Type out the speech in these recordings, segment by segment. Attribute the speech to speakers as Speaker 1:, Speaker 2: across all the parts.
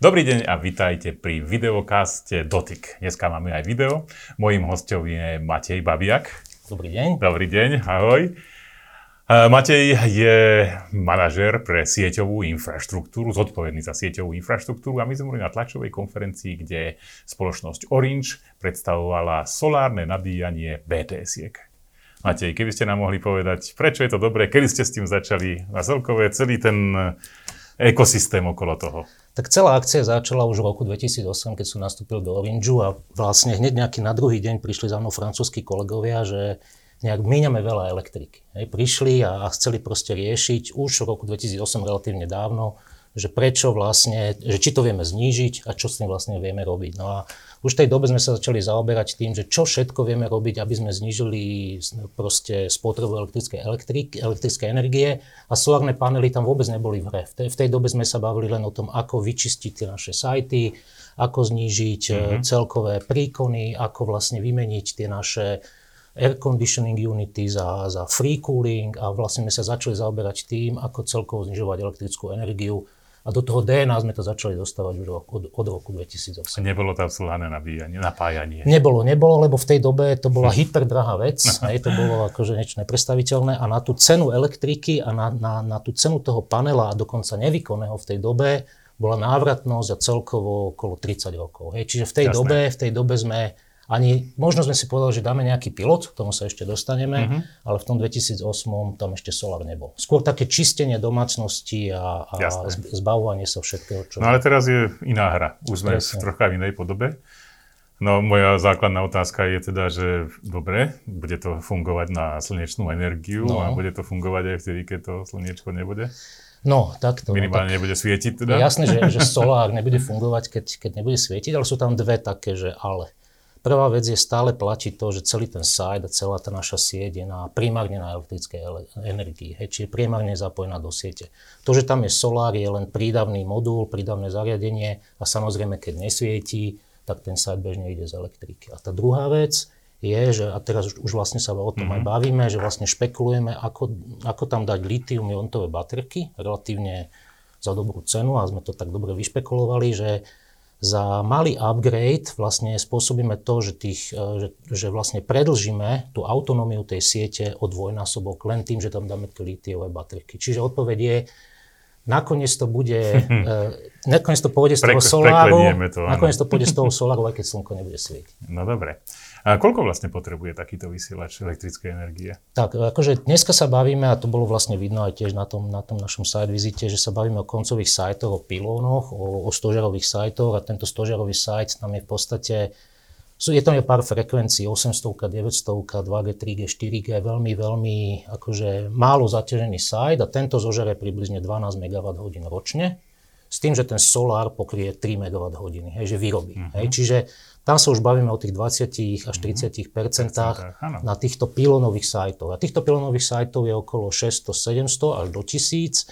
Speaker 1: Dobrý deň a vitajte pri videokaste Dotyk. Dneska máme aj video. Mojím hostom je Matej Babiak.
Speaker 2: Dobrý deň.
Speaker 1: Dobrý deň, ahoj. Matej je manažer pre sieťovú infraštruktúru, zodpovedný za sieťovú infraštruktúru a my sme boli na tlačovej konferencii, kde spoločnosť Orange predstavovala solárne nabíjanie BTS-iek. Matej, keby ste nám mohli povedať, prečo je to dobré, kedy ste s tým začali a celkové celý ten ekosystém okolo toho.
Speaker 2: Tak celá akcia začala už v roku 2008, keď som nastúpil do Orangeu a vlastne hneď nejaký na druhý deň prišli za mnou francúzskí kolegovia, že nejak míňame veľa elektriky. Hej, prišli a, a chceli proste riešiť už v roku 2008 relatívne dávno, že prečo vlastne, že či to vieme znížiť a čo s tým vlastne vieme robiť. No a už v tej dobe sme sa začali zaoberať tým, že čo všetko vieme robiť, aby sme znížili proste spotrebu elektrickej, elektrik, elektrickej energie a solárne panely tam vôbec neboli v hre. V tej, v tej dobe sme sa bavili len o tom, ako vyčistiť tie naše sajty, ako znížiť mm-hmm. celkové príkony, ako vlastne vymeniť tie naše air conditioning unity za, za free cooling a vlastne sme sa začali zaoberať tým, ako celkovo znižovať elektrickú energiu a do toho DNA sme to začali dostávať už od, od roku 2008. A
Speaker 1: nebolo tam solárne nabíjanie, napájanie?
Speaker 2: Nebolo, nebolo, lebo v tej dobe to bola hyperdrahá vec. hej, to bolo akože niečo neprestaviteľné. A na tú cenu elektriky a na, na, na tú cenu toho panela a dokonca nevykonného v tej dobe bola návratnosť a celkovo okolo 30 rokov. Hej. Čiže v tej, dobe, v tej dobe sme ani, možno sme si povedali, že dáme nejaký pilot, k tomu sa ešte dostaneme, uh-huh. ale v tom 2008 tam ešte solár nebol. Skôr také čistenie domácnosti a, a zbavovanie sa všetkého.
Speaker 1: Čo... No ale teraz je iná hra. Už sme Presne. v trocha inej podobe. No moja základná otázka je teda, že dobre, bude to fungovať na slnečnú energiu no. a bude to fungovať aj vtedy, keď to slniečko nebude?
Speaker 2: No, takto.
Speaker 1: Minimálne
Speaker 2: no,
Speaker 1: tak, nebude svietiť teda?
Speaker 2: Jasné, že, že solár nebude fungovať, keď, keď nebude svietiť, ale sú tam dve také, že ale. Prvá vec je stále platiť to, že celý ten site a celá tá naša sieť je na, primárne na elektrickej energii, hej, čiže primárne zapojená do siete. To, že tam je solár, je len prídavný modul, prídavné zariadenie a samozrejme, keď nesvietí, tak ten site bežne ide z elektriky. A tá druhá vec je, že, a teraz už, už vlastne sa o tom mm-hmm. aj mhm. bavíme, že vlastne špekulujeme, ako, ako tam dať litium-iontové baterky, relatívne za dobrú cenu a sme to tak dobre vyšpekulovali, že za malý upgrade vlastne spôsobíme to, že, tých, e, že, že vlastne predlžíme tú autonómiu tej siete o dvojnásobok len tým, že tam dáme tie litiové baterky. Čiže odpoveď je, nakoniec to bude, uh, nakoniec to pôjde z toho soláru, to, nakoniec to pôjde z toho soláru, aj keď slnko nebude svietiť.
Speaker 1: No dobre. A koľko vlastne potrebuje takýto vysielač elektrickej energie?
Speaker 2: Tak, akože dneska sa bavíme, a to bolo vlastne vidno aj tiež na tom, na tom našom site vizite, že sa bavíme o koncových sajtoch, o pilónoch, o, o stožarových sajtoch a tento stožarový sajt tam je v podstate sú, je tam je pár frekvencií, 800, 900, 2G, 3G, 4G, veľmi, veľmi akože málo zaťažený site a tento zožere približne 12 MWh ročne s tým, že ten solár pokrie 3 MWh, hej, že vyrobí. Uh-huh. Hej, čiže tam sa už bavíme o tých 20 až 30 mhm. percentách na týchto pilónových sajtoch. A týchto pilónových sajtov je okolo 600, 700 až do 1000.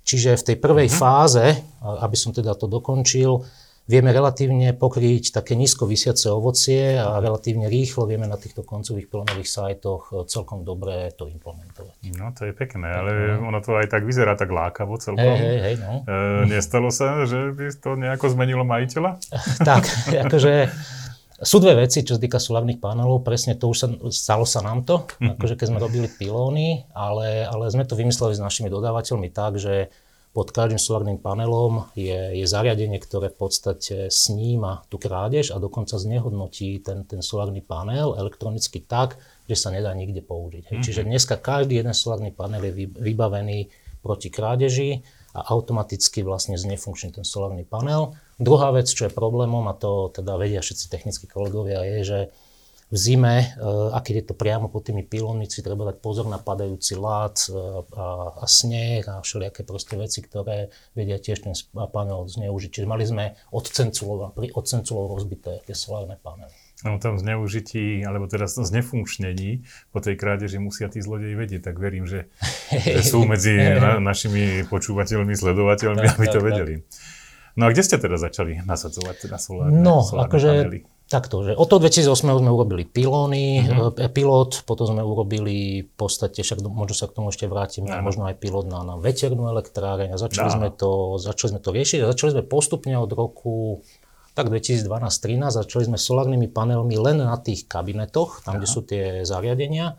Speaker 2: Čiže v tej prvej uh-huh. fáze, aby som teda to dokončil, vieme relatívne pokryť také nízko vysiace ovocie a relatívne rýchlo vieme na týchto koncových pilónových sajtoch e, celkom dobre to implementovať.
Speaker 1: No to je pekné, ale ono to aj tak vyzerá tak lákavo celkom. Hej,
Speaker 2: hej, hej, no.
Speaker 1: E, nestalo sa, že by to nejako zmenilo majiteľa?
Speaker 2: tak, akože sú dve veci, čo sa týka solárnych panelov. Presne to už sa, stalo sa nám to, mhm. akože keď sme robili pilóny, ale, ale sme to vymysleli s našimi dodávateľmi tak, že pod každým solárnym panelom je, je zariadenie, ktoré v podstate sníma tú krádež a dokonca znehodnotí ten, ten solárny panel elektronicky tak, že sa nedá nikde použiť. Mm-hmm. Čiže dneska každý jeden solárny panel je vybavený proti krádeži a automaticky vlastne znefunkčný ten solárny panel. Druhá vec, čo je problémom, a to teda vedia všetci technickí kolegovia, je, že v zime, eh, a keď je to priamo pod tými pilónmi, si treba dať pozor na padajúci lát eh, a, a sneh a všelijaké proste veci, ktoré vedia tiež ten panel zneužiť. Čiže mali sme od cenculov, pri od cenculov rozbité tie solárne panely.
Speaker 1: No tam zneužití, alebo teda znefunkčnení po tej krádeži musia tí zlodeji vedieť, tak verím, že, že sú medzi na, našimi počúvateľmi, sledovateľmi, aby to vedeli. No a kde ste teda začali nasadzovať teda solárne,
Speaker 2: no,
Speaker 1: solárne
Speaker 2: akože
Speaker 1: panely?
Speaker 2: Takto, že od toho 2008 sme urobili pilóny, mm-hmm. pilot, potom sme urobili v podstate, však možno sa k tomu ešte vrátim, no. možno aj pilot na, na veternú elektráreň a začali sme, to, začali sme to riešiť a začali sme postupne od roku tak 2012-2013 začali sme solárnymi panelmi len na tých kabinetoch, tam, Aha. kde sú tie zariadenia,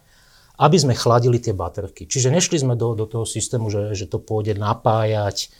Speaker 2: aby sme chladili tie baterky. Čiže nešli sme do, do toho systému, že, že to pôjde napájať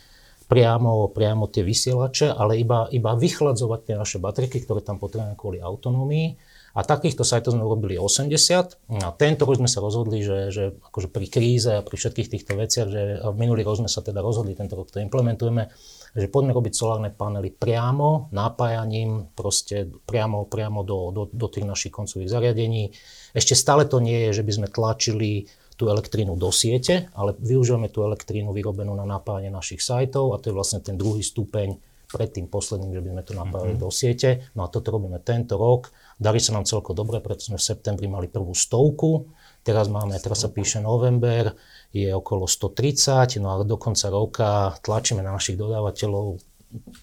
Speaker 2: priamo, priamo tie vysielače, ale iba, iba vychladzovať tie naše baterky, ktoré tam potrebujeme kvôli autonómii. A takýchto sajtov sme urobili 80. A tento rok sme sa rozhodli, že, že akože pri kríze a pri všetkých týchto veciach, že minulý rok sme sa teda rozhodli, tento rok to implementujeme, že poďme robiť solárne panely priamo, napájaním, proste priamo, priamo do, do, do tých našich koncových zariadení. Ešte stále to nie je, že by sme tlačili tú elektrínu do siete, ale využívame tú elektrínu vyrobenú na napájanie našich sajtov a to je vlastne ten druhý stupeň pred tým posledným, že by sme to napájali mm-hmm. do siete. No a toto robíme tento rok. Darí sa nám celko dobre, preto sme v septembri mali prvú stovku. Teraz máme, teraz sa píše november, je okolo 130, no a do konca roka tlačíme na našich dodávateľov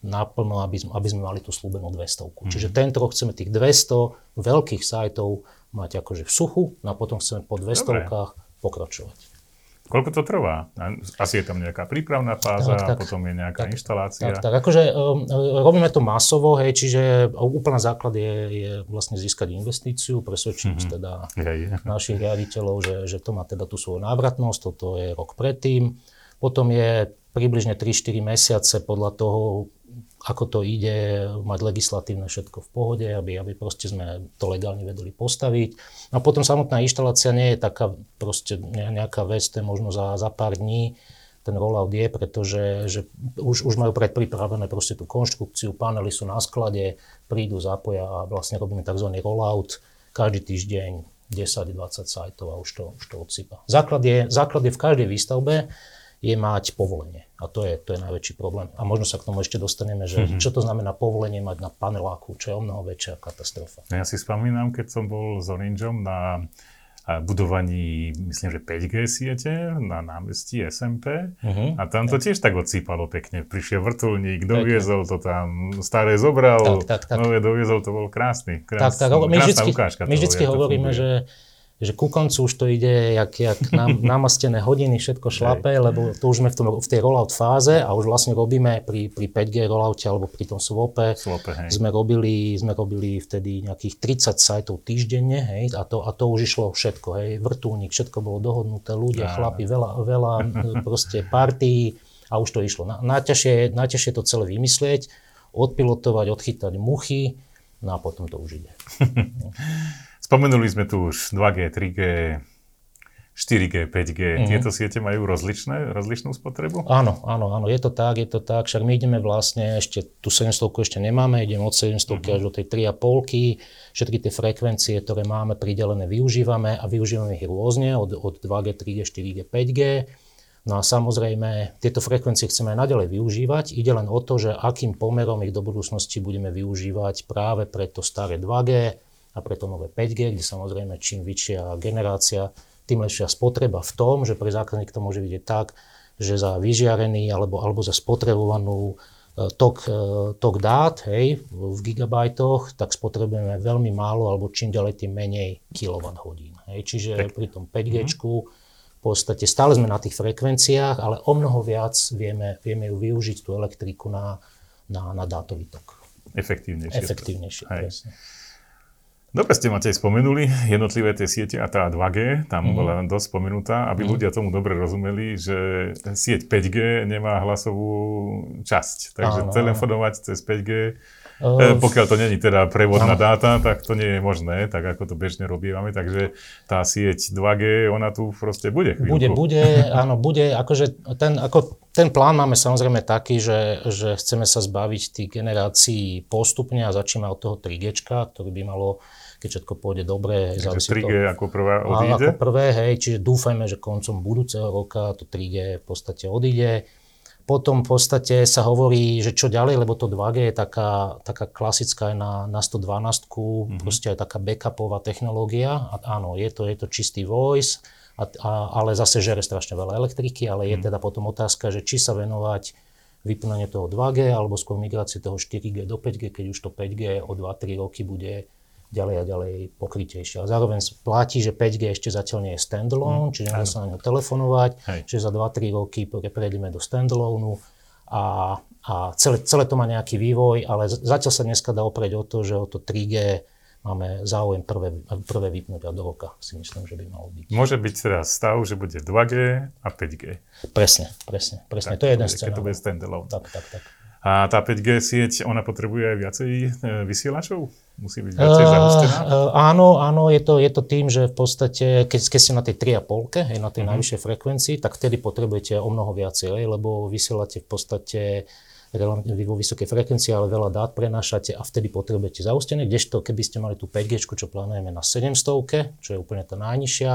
Speaker 2: naplno, aby, aby sme mali tú slúbenú 200. Mm-hmm. Čiže tento rok chceme tých 200 veľkých sajtov mať akože v suchu, no a potom chceme po 200 pokračovať.
Speaker 1: Koľko to trvá? Asi je tam nejaká prípravná fáza tak, tak, a potom je nejaká
Speaker 2: tak,
Speaker 1: inštalácia.
Speaker 2: Tak, tak akože um, robíme to masovo, hej, čiže úplný základ je, je vlastne získať investíciu, presvedčiť mm-hmm. teda Hej. našich riaditeľov, že, že to má teda tú svoju návratnosť, toto je rok predtým. Potom je približne 3-4 mesiace podľa toho, ako to ide, mať legislatívne všetko v pohode, aby, aby proste sme to legálne vedeli postaviť. A potom samotná inštalácia nie je taká proste nejaká vec, to je možno za, za pár dní, ten rollout je, pretože že už, už majú predpripravené proste tú konštrukciu, panely sú na sklade, prídu, zapoja a vlastne robíme tzv. rollout každý týždeň 10-20 sajtov a už to, už to odsypa. Základ je, základ je v každej výstavbe, je mať povolenie. A to je, to je najväčší problém. A možno sa k tomu ešte dostaneme, že mm-hmm. čo to znamená povolenie mať na paneláku, čo je o mnoho väčšia katastrofa.
Speaker 1: Ja si spomínam, keď som bol s Orangeom na budovaní, myslím, že 5G siete na námestí SMP. Uh-huh. Mhm. A tam to tiež tak odsýpalo pekne. Prišiel vrtulník, doviezol to tam, staré zobral, tak, tak, tak. nové doviezol, to bol krásny. Krás, tak, tak. My
Speaker 2: vždycky, my vždycky hovoríme, že že ku koncu už to ide jak, jak nám, namastené hodiny, všetko šlape, lebo to už sme v, tom, v tej rollout fáze a už vlastne robíme pri, pri 5G rolloute alebo pri tom swope, swope sme, robili, sme robili vtedy nejakých 30 sajtov týždenne hej, a, to, a to už išlo všetko, hej, vrtulník, všetko bolo dohodnuté, ľudia, ja. chlapi, veľa, veľa proste partí a už to išlo. Na, najťažšie, najťažšie to celé vymyslieť, odpilotovať, odchytať muchy, no a potom to už ide.
Speaker 1: Spomenuli sme tu už 2G, 3G, 4G, 5G. Mm-hmm. Tieto siete majú rozličné, rozličnú spotrebu?
Speaker 2: Áno, áno, áno, je to tak, je to tak. Však my ideme vlastne ešte, tu 700 ešte nemáme, ideme od 700 mm-hmm. až do tej 3,5. Všetky tie frekvencie, ktoré máme pridelené, využívame a využívame ich rôzne, od, od 2G, 3G, 4G, 5G. No a samozrejme, tieto frekvencie chceme aj naďalej využívať. Ide len o to, že akým pomerom ich do budúcnosti budeme využívať práve pre to staré 2G, a preto nové 5G, kde samozrejme čím väčšia generácia, tým lepšia spotreba v tom, že pre zákazník to môže vidieť tak, že za vyžiarený alebo, alebo za spotrebovanú e, tok, e, tok dát hej, v gigabajtoch, tak spotrebujeme veľmi málo alebo čím ďalej tým menej kWh. Hej. Čiže tak. pri tom 5G mm-hmm. v podstate stále sme na tých frekvenciách, ale o mnoho viac vieme, vieme ju využiť, tú elektriku na, na, na dátový tok.
Speaker 1: Efektívnejšie.
Speaker 2: Efektívnejšie, presne.
Speaker 1: Dobre ste Matej spomenuli jednotlivé tie siete a tá 2G, tam mm-hmm. bola dosť spomenutá, aby mm-hmm. ľudia tomu dobre rozumeli, že sieť 5G nemá hlasovú časť. Takže Áno. telefonovať cez 5G, uh, pokiaľ to není teda prevod na dáta, tak to nie je možné, tak ako to bežne robívame. Takže tá sieť 2G, ona tu proste bude chvíľku.
Speaker 2: Bude, bude, áno, bude. Akože ten, ako, ten plán máme samozrejme taký, že, že chceme sa zbaviť tých generácií postupne a začíname od toho 3G, ktorý by malo keď všetko pôjde dobre.
Speaker 1: Takže 3G to, ako prvá odíde?
Speaker 2: Ako prvé, hej, čiže dúfajme, že koncom budúceho roka to 3G v podstate odíde. Potom v podstate sa hovorí, že čo ďalej, lebo to 2G je taká, taká klasická aj na, na 112, mm-hmm. proste aj taká backupová technológia. A áno, je to, je to čistý voice, a, a, ale zase žere strašne veľa elektriky, ale je mm. teda potom otázka, že či sa venovať vypnanie toho 2G alebo skôr migrácie toho 4G do 5G, keď už to 5G o 2-3 roky bude ďalej a ďalej pokrytejšie. A zároveň platí, že 5G ešte zatiaľ nie je standalone, mm. čiže nedá sa na ňo telefonovať, Hej. že za 2-3 roky prejdeme do standalone a, a celé, celé to má nejaký vývoj, ale zatiaľ sa dneska dá oprieť o to, že o to 3G máme záujem prvé, prvé vypnúť do roka, si myslím, že by malo byť.
Speaker 1: Môže byť teda stav, že bude 2G a 5G.
Speaker 2: Presne, presne, presne. Tak, to je jeden scénar.
Speaker 1: Keď to bude standalone.
Speaker 2: Tak, tak, tak.
Speaker 1: A tá 5G sieť, ona potrebuje aj viacej e, vysielačov? Musí byť viacej zahustená? Uh,
Speaker 2: áno, áno, je to, je to tým, že v podstate, keď, keď ste na tej 3,5, hej, na tej uh-huh. najvyššej frekvencii, tak vtedy potrebujete o mnoho viacej, lebo vysielate v podstate vo vysokej frekvencii, ale veľa dát prenášate a vtedy potrebujete zaustené, kdežto keby ste mali tú 5G, čo plánujeme na 700, čo je úplne tá najnižšia,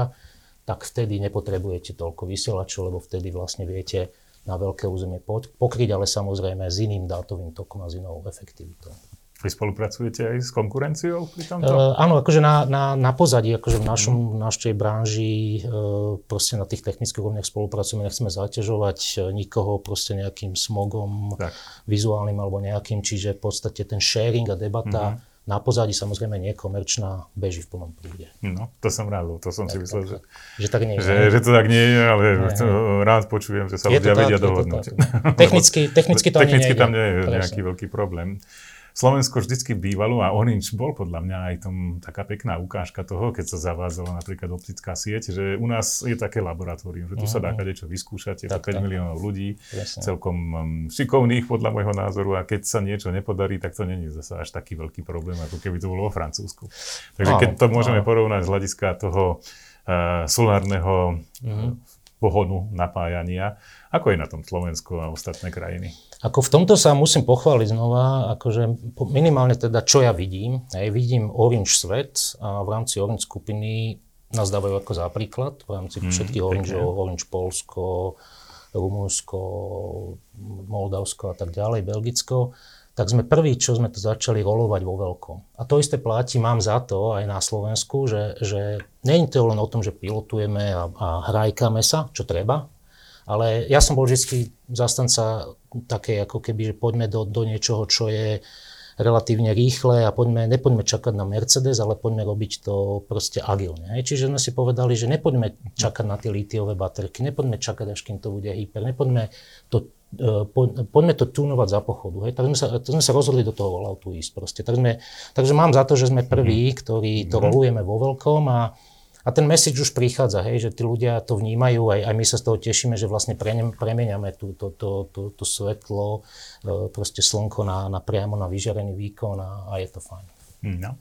Speaker 2: tak vtedy nepotrebujete toľko vysielačov, lebo vtedy vlastne viete na veľké územie pokryť, ale samozrejme s iným dátovým tokom a s inou efektivitou.
Speaker 1: Vy spolupracujete aj s konkurenciou pri tomto?
Speaker 2: Uh, áno, akože na, na, na pozadí, akože v našom, mm. našej branži uh, proste na tých technických úrovniach spolupracujeme, nechceme zaťažovať uh, nikoho proste nejakým smogom tak. vizuálnym alebo nejakým, čiže v podstate ten sharing a debata mm na pozadí samozrejme nekomerčná beží v plnom prúde.
Speaker 1: No, to som rád, to som tak, si myslel,
Speaker 2: že, že, tak nie,
Speaker 1: že, že to tak nie je, ale nie, to rád počujem, že sa ľudia vedia dohodnúť.
Speaker 2: Technicky, technicky to
Speaker 1: technicky tam nie je nejaký veľký problém. Slovensko vždycky bývalo a Orange bol podľa mňa aj tom taká pekná ukážka toho, keď sa zavádzala napríklad optická sieť, že u nás je také laboratórium, že tu sa dá mhm. kadečo vyskúšať, je to 5 tak. miliónov ľudí, Jasne. celkom um, šikovných podľa môjho názoru a keď sa niečo nepodarí, tak to není zase až taký veľký problém, ako keby to bolo vo Francúzsku. Takže keď to môžeme porovnať z hľadiska toho uh, solárneho mm-hmm. Pohonu, napájania, ako je na tom Slovensko a ostatné krajiny?
Speaker 2: Ako v tomto sa musím pochváliť znova, akože minimálne teda, čo ja vidím. Hej, vidím Orange svet a v rámci Orange skupiny nás dávajú ako za príklad v rámci mm, všetkých Orange, Orange Polsko, Rumunsko, Moldavsko a tak ďalej, Belgicko, tak sme prví, čo sme to začali rolovať vo veľkom. A to isté platí, mám za to aj na Slovensku, že, že nie to len o tom, že pilotujeme a, a hrajkame sa, čo treba, ale ja som bol vždy zastanca také, ako keby, že poďme do, do niečoho, čo je relatívne rýchle a poďme, nepoďme čakať na Mercedes, ale poďme robiť to proste agilne. Hej. Čiže sme si povedali, že nepoďme čakať na tie lítiové baterky, nepoďme čakať, až kým to bude hyper, nepoďme to po, poďme to tunovať za pochodu. Hej. Tak sme sa, to sme sa rozhodli do toho rolloutu ísť proste. Tak sme, takže mám za to, že sme prví, mhm. ktorí to mhm. rolujeme vo veľkom a a ten message už prichádza, hej, že tí ľudia to vnímajú, aj, aj my sa z toho tešíme, že vlastne premieňame tú, to, to, to, to svetlo, e, proste slnko na, na priamo na vyžarený výkon a, a je to fajn.
Speaker 1: No.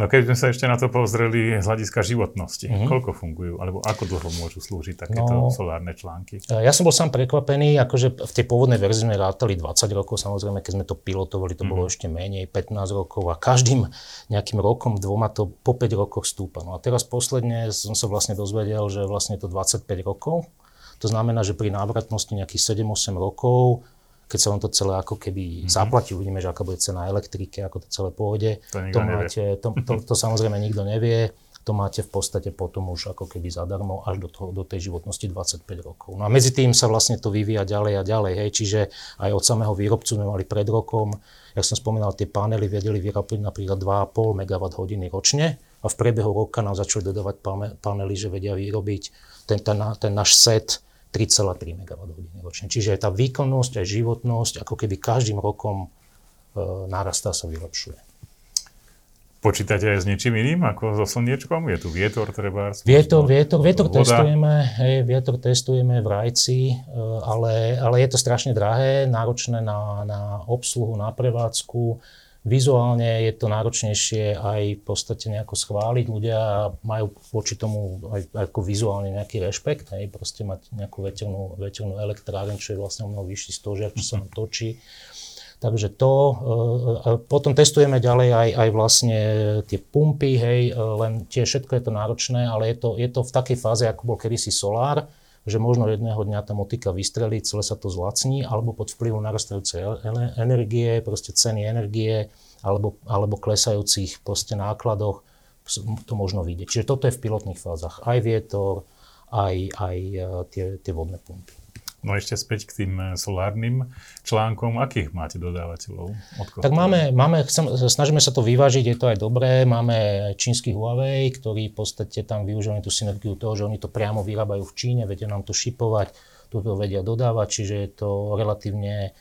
Speaker 1: No keď sme sa ešte na to pozreli z hľadiska životnosti, mm-hmm. koľko fungujú, alebo ako dlho môžu slúžiť takéto no, solárne články?
Speaker 2: E, ja som bol sám prekvapený, akože v tej pôvodnej verzii sme rátali 20 rokov, samozrejme, keď sme to pilotovali, to mm-hmm. bolo ešte menej, 15 rokov a každým nejakým rokom, dvoma to po 5 rokoch stúpa. No a teraz posledne som sa vlastne dozvedel, že vlastne to 25 rokov, to znamená, že pri návratnosti nejakých 7-8 rokov keď sa vám to celé ako keby mm-hmm. zaplatí, uvidíme, že aká bude cena elektriky, ako to celé pôjde.
Speaker 1: To, to, máte,
Speaker 2: to, to, to samozrejme nikto nevie. To máte v podstate potom už ako keby zadarmo až do, toho, do tej životnosti 25 rokov. No a medzi tým sa vlastne to vyvíja ďalej a ďalej. Hej. Čiže aj od samého výrobcu sme mali pred rokom, jak som spomínal, tie panely vedeli vyrobiť napríklad 2,5 MWh ročne a v priebehu roka nám začali dodávať panely, že vedia vyrobiť ten, ten, ten náš set 3,3 MWh ročne. Čiže tá výkonnosť a životnosť ako keby každým rokom e, narastá sa vylepšuje.
Speaker 1: Počítate aj s niečím iným ako so slniečkom? Je tu vietor treba?
Speaker 2: Vietor, vietor, vietor testujeme, hej, vietor testujeme v Rajci, e, ale, ale je to strašne drahé, náročné na, na obsluhu, na prevádzku Vizuálne je to náročnejšie aj v podstate nejako schváliť. Ľudia majú voči tomu aj ako vizuálne nejaký rešpekt, hej, proste mať nejakú veternú, veternú elektráreň, čo je vlastne mnoho vyšší stožiar, čo sa nám točí. Takže to, e, potom testujeme ďalej aj, aj vlastne tie pumpy, hej, e, len tie všetko je to náročné, ale je to, je to v takej fáze, ako bol kedysi solár, že možno jedného dňa tá motika vystrelí, celé sa to zlacní, alebo pod vplyvom narastajúcej energie, proste ceny energie, alebo, alebo klesajúcich proste nákladoch, to možno vidieť. Čiže toto je v pilotných fázach. Aj vietor, aj, aj e, tie, tie vodné pumpy.
Speaker 1: No ešte späť k tým eh, solárnym článkom. Akých máte dodávateľov? Od?
Speaker 2: Tak máme, máme chcem, snažíme sa to vyvážiť, je to aj dobré. Máme čínsky Huawei, ktorí v podstate tam využívajú tú synergiu toho, že oni to priamo vyrábajú v Číne, vedia nám to šipovať, toto vedia dodávať, čiže je to relatívne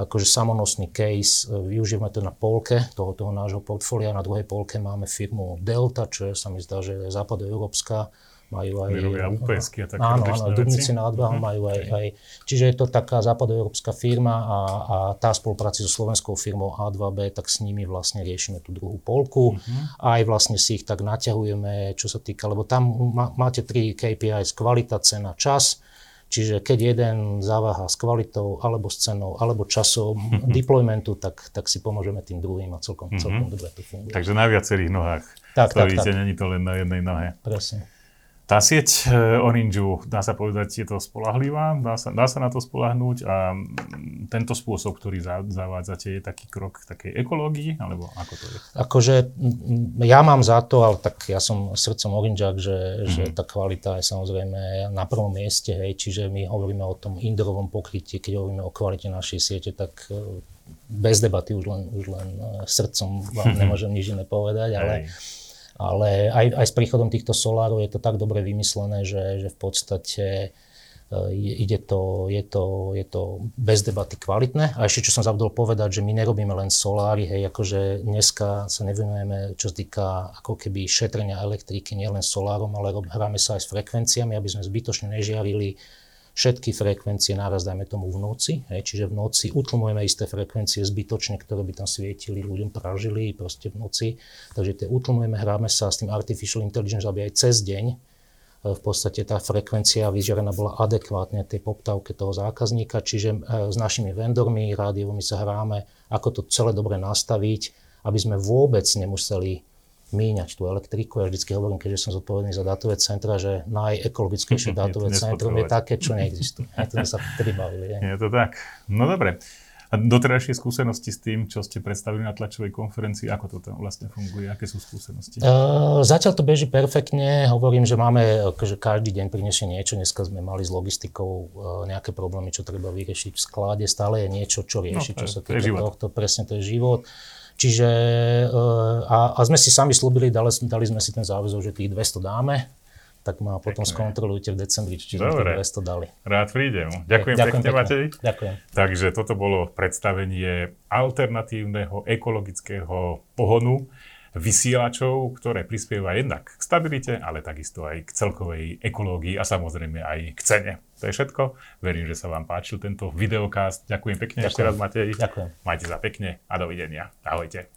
Speaker 2: akože samonosný case. Využívame to na polke toho, toho nášho portfólia. Na druhej polke máme firmu Delta, čo je, sa mi zdá, že je západoeurópska majú aj...
Speaker 1: Vyrobia UPSky a také
Speaker 2: Áno, áno, Dubnici nad Váhom uh-huh. majú aj, aj... Čiže je to taká západoeurópska firma a, a tá spolupráci so slovenskou firmou A2B, tak s nimi vlastne riešime tú druhú polku. Uh-huh. Aj vlastne si ich tak naťahujeme, čo sa týka, lebo tam má, máte tri KPIs, kvalita, cena, čas. Čiže keď jeden zaváha s kvalitou, alebo s cenou, alebo časom uh-huh. deploymentu, tak, tak si pomôžeme tým druhým a celkom, uh-huh. celkom dobre to funguje.
Speaker 1: Takže na viacerých nohách tak, stojíte, tak, tak. není to len na jednej nohe.
Speaker 2: Presne.
Speaker 1: Tá sieť e, Orange, dá sa povedať, je to spolahlivá, dá sa, dá sa na to spolahnúť a tento spôsob, ktorý zavádzate, je taký krok k takej ekológii, alebo ako to je?
Speaker 2: Akože ja mám za to, ale tak ja som srdcom Orangeák, že, mm-hmm. že tá kvalita je samozrejme na prvom mieste, hej, čiže my hovoríme o tom indorovom pokrytí, keď hovoríme o kvalite našej siete, tak e, bez debaty už len, už len e, srdcom vám nemôžem nič iné povedať, ale... Hej ale aj, aj s príchodom týchto solárov je to tak dobre vymyslené, že, že v podstate e, ide to, je, to, je to bez debaty kvalitné. A ešte, čo som zabudol povedať, že my nerobíme len soláry, hej, akože dneska sa nevenujeme, čo sa týka ako keby šetrenia elektriky, nielen solárom, ale hráme sa aj s frekvenciami, aby sme zbytočne nežiarili všetky frekvencie náraz, dajme tomu v noci, hej, čiže v noci utlmujeme isté frekvencie zbytočne, ktoré by tam svietili, ľuďom pražili proste v noci, takže tie utlmujeme, hráme sa s tým artificial intelligence, aby aj cez deň e, v podstate tá frekvencia vyžiarená bola adekvátne tej poptávke toho zákazníka, čiže e, s našimi vendormi, rádiovými sa hráme, ako to celé dobre nastaviť, aby sme vôbec nemuseli míňať tú elektriku. Ja vždy hovorím, keďže som zodpovedný za dátové centra, že najekologickejšie dátové centrum je také, čo neexistuje. Aj to sme sa vtedy bavili.
Speaker 1: Je to tak. No dobre. A doterajšie skúsenosti s tým, čo ste predstavili na tlačovej konferencii, ako to tam vlastne funguje, aké sú skúsenosti?
Speaker 2: Uh, zatiaľ to beží perfektne. Hovorím, že máme, že každý deň prinesie niečo. Dneska sme mali s logistikou uh, nejaké problémy, čo treba vyriešiť v sklade. Stále je niečo, čo rieši, no, čo sa týka tohto. Presne, to je život. Čiže eh, a, a sme si sami slúbili, dali, dali sme si ten záväzok, že tých 200 dáme, tak ma potom Pekne. skontrolujte v decembri, či sme tých 200 dali.
Speaker 1: Rád prídem. Ďakujem, Ďakujem pekne, pekne, Matej.
Speaker 2: Ďakujem.
Speaker 1: Takže toto bolo predstavenie alternatívneho ekologického pohonu vysielačov, ktoré prispieva jednak k stabilite, ale takisto aj k celkovej ekológii a samozrejme aj k cene. To je všetko. Verím, že sa vám páčil tento videokast. Ďakujem pekne Ďakujem. ešte raz, Matej.
Speaker 2: Ďakujem.
Speaker 1: Majte sa pekne a dovidenia. Ahojte.